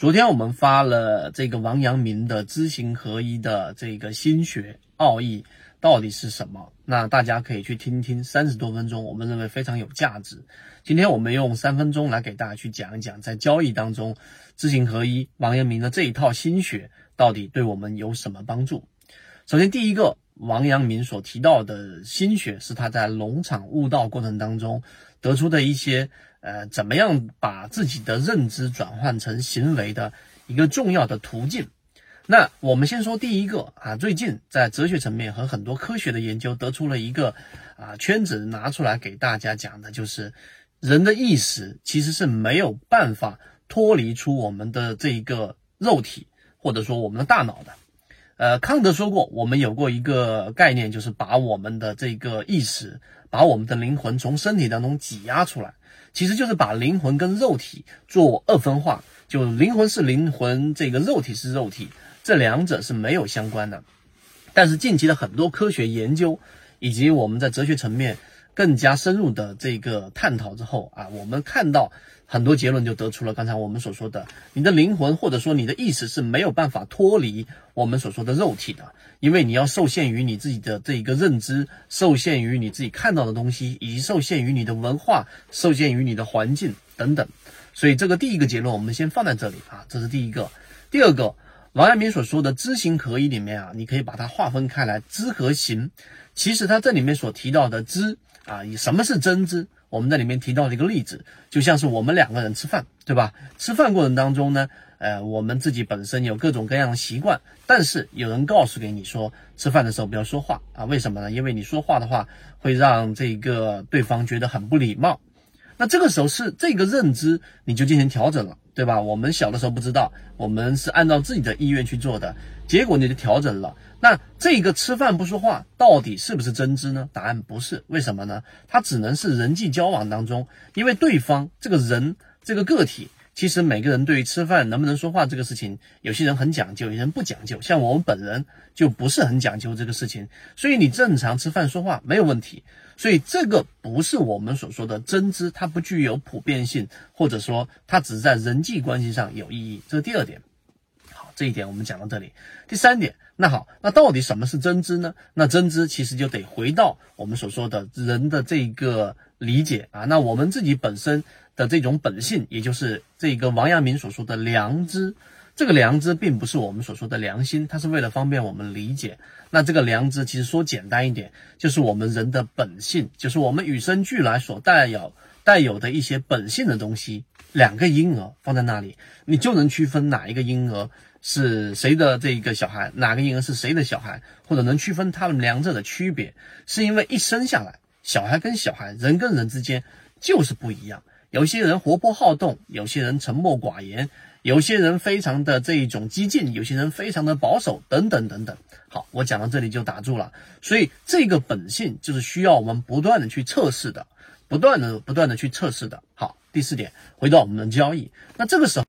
昨天我们发了这个王阳明的知行合一的这个心学奥义到底是什么？那大家可以去听听，三十多分钟，我们认为非常有价值。今天我们用三分钟来给大家去讲一讲，在交易当中知行合一，王阳明的这一套心学到底对我们有什么帮助？首先，第一个，王阳明所提到的心学是他在农场悟道过程当中得出的一些。呃，怎么样把自己的认知转换成行为的一个重要的途径？那我们先说第一个啊，最近在哲学层面和很多科学的研究得出了一个啊圈子，拿出来给大家讲的就是，人的意识其实是没有办法脱离出我们的这一个肉体或者说我们的大脑的。呃，康德说过，我们有过一个概念，就是把我们的这个意识，把我们的灵魂从身体当中挤压出来。其实就是把灵魂跟肉体做二分化，就灵魂是灵魂，这个肉体是肉体，这两者是没有相关的。但是近期的很多科学研究，以及我们在哲学层面更加深入的这个探讨之后啊，我们看到。很多结论就得出了刚才我们所说的，你的灵魂或者说你的意识是没有办法脱离我们所说的肉体的，因为你要受限于你自己的这一个认知，受限于你自己看到的东西，以及受限于你的文化，受限于你的环境等等。所以这个第一个结论我们先放在这里啊，这是第一个。第二个，王阳明所说的知行合一里面啊，你可以把它划分开来，知和行。其实他这里面所提到的知啊，以什么是真知？我们在里面提到了一个例子，就像是我们两个人吃饭，对吧？吃饭过程当中呢，呃，我们自己本身有各种各样的习惯，但是有人告诉给你说，吃饭的时候不要说话啊？为什么呢？因为你说话的话会让这个对方觉得很不礼貌。那这个时候是这个认知你就进行调整了，对吧？我们小的时候不知道，我们是按照自己的意愿去做的，结果你就调整了。那这个吃饭不说话到底是不是真知呢？答案不是，为什么呢？它只能是人际交往当中，因为对方这个人这个个体，其实每个人对于吃饭能不能说话这个事情，有些人很讲究，有些人不讲究。像我们本人就不是很讲究这个事情，所以你正常吃饭说话没有问题。所以这个不是我们所说的真知，它不具有普遍性，或者说它只在人际关系上有意义。这是第二点。好这一点我们讲到这里。第三点，那好，那到底什么是真知呢？那真知其实就得回到我们所说的人的这个理解啊。那我们自己本身的这种本性，也就是这个王阳明所说的良知。这个良知并不是我们所说的良心，它是为了方便我们理解。那这个良知其实说简单一点，就是我们人的本性，就是我们与生俱来所带有带有的一些本性的东西。两个婴儿放在那里，你就能区分哪一个婴儿。是谁的这一个小孩？哪个婴儿是谁的小孩？或者能区分他们两者的区别？是因为一生下来，小孩跟小孩，人跟人之间就是不一样。有些人活泼好动，有些人沉默寡言，有些人非常的这一种激进，有些人非常的保守，等等等等。好，我讲到这里就打住了。所以这个本性就是需要我们不断的去测试的，不断的不断的去测试的。好，第四点，回到我们的交易，那这个时候。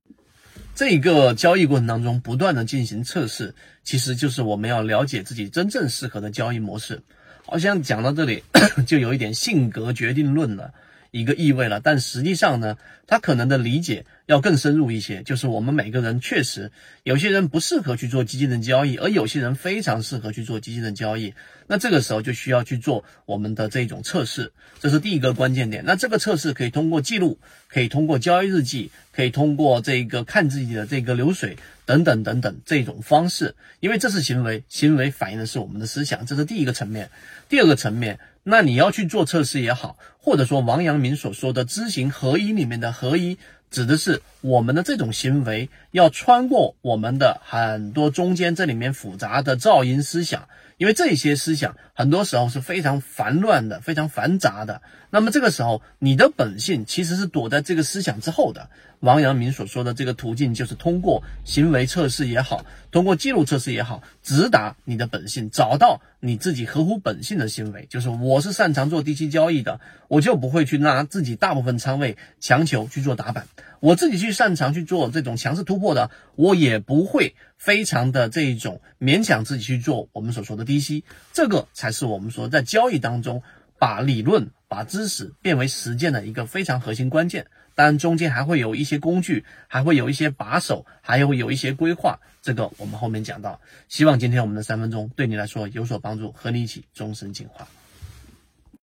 这个交易过程当中，不断的进行测试，其实就是我们要了解自己真正适合的交易模式。好像讲到这里，就有一点性格决定论了。一个意味了，但实际上呢，他可能的理解要更深入一些。就是我们每个人确实有些人不适合去做基金的交易，而有些人非常适合去做基金的交易。那这个时候就需要去做我们的这种测试，这是第一个关键点。那这个测试可以通过记录，可以通过交易日记，可以通过这个看自己的这个流水等等等等这种方式，因为这是行为，行为反映的是我们的思想，这是第一个层面。第二个层面。那你要去做测试也好，或者说王阳明所说的知行合一里面的合一，指的是我们的这种行为要穿过我们的很多中间这里面复杂的噪音思想。因为这些思想很多时候是非常繁乱的、非常繁杂的。那么这个时候，你的本性其实是躲在这个思想之后的。王阳明所说的这个途径，就是通过行为测试也好，通过记录测试也好，直达你的本性，找到你自己合乎本性的行为。就是我是擅长做低吸交易的，我就不会去拿自己大部分仓位强求去做打板。我自己去擅长去做这种强势突破的，我也不会非常的这一种勉强自己去做我们所说的低吸，这个才是我们说在交易当中把理论、把知识变为实践的一个非常核心关键。当然中间还会有一些工具，还会有一些把手，还有有一些规划，这个我们后面讲到。希望今天我们的三分钟对你来说有所帮助，和你一起终身进化。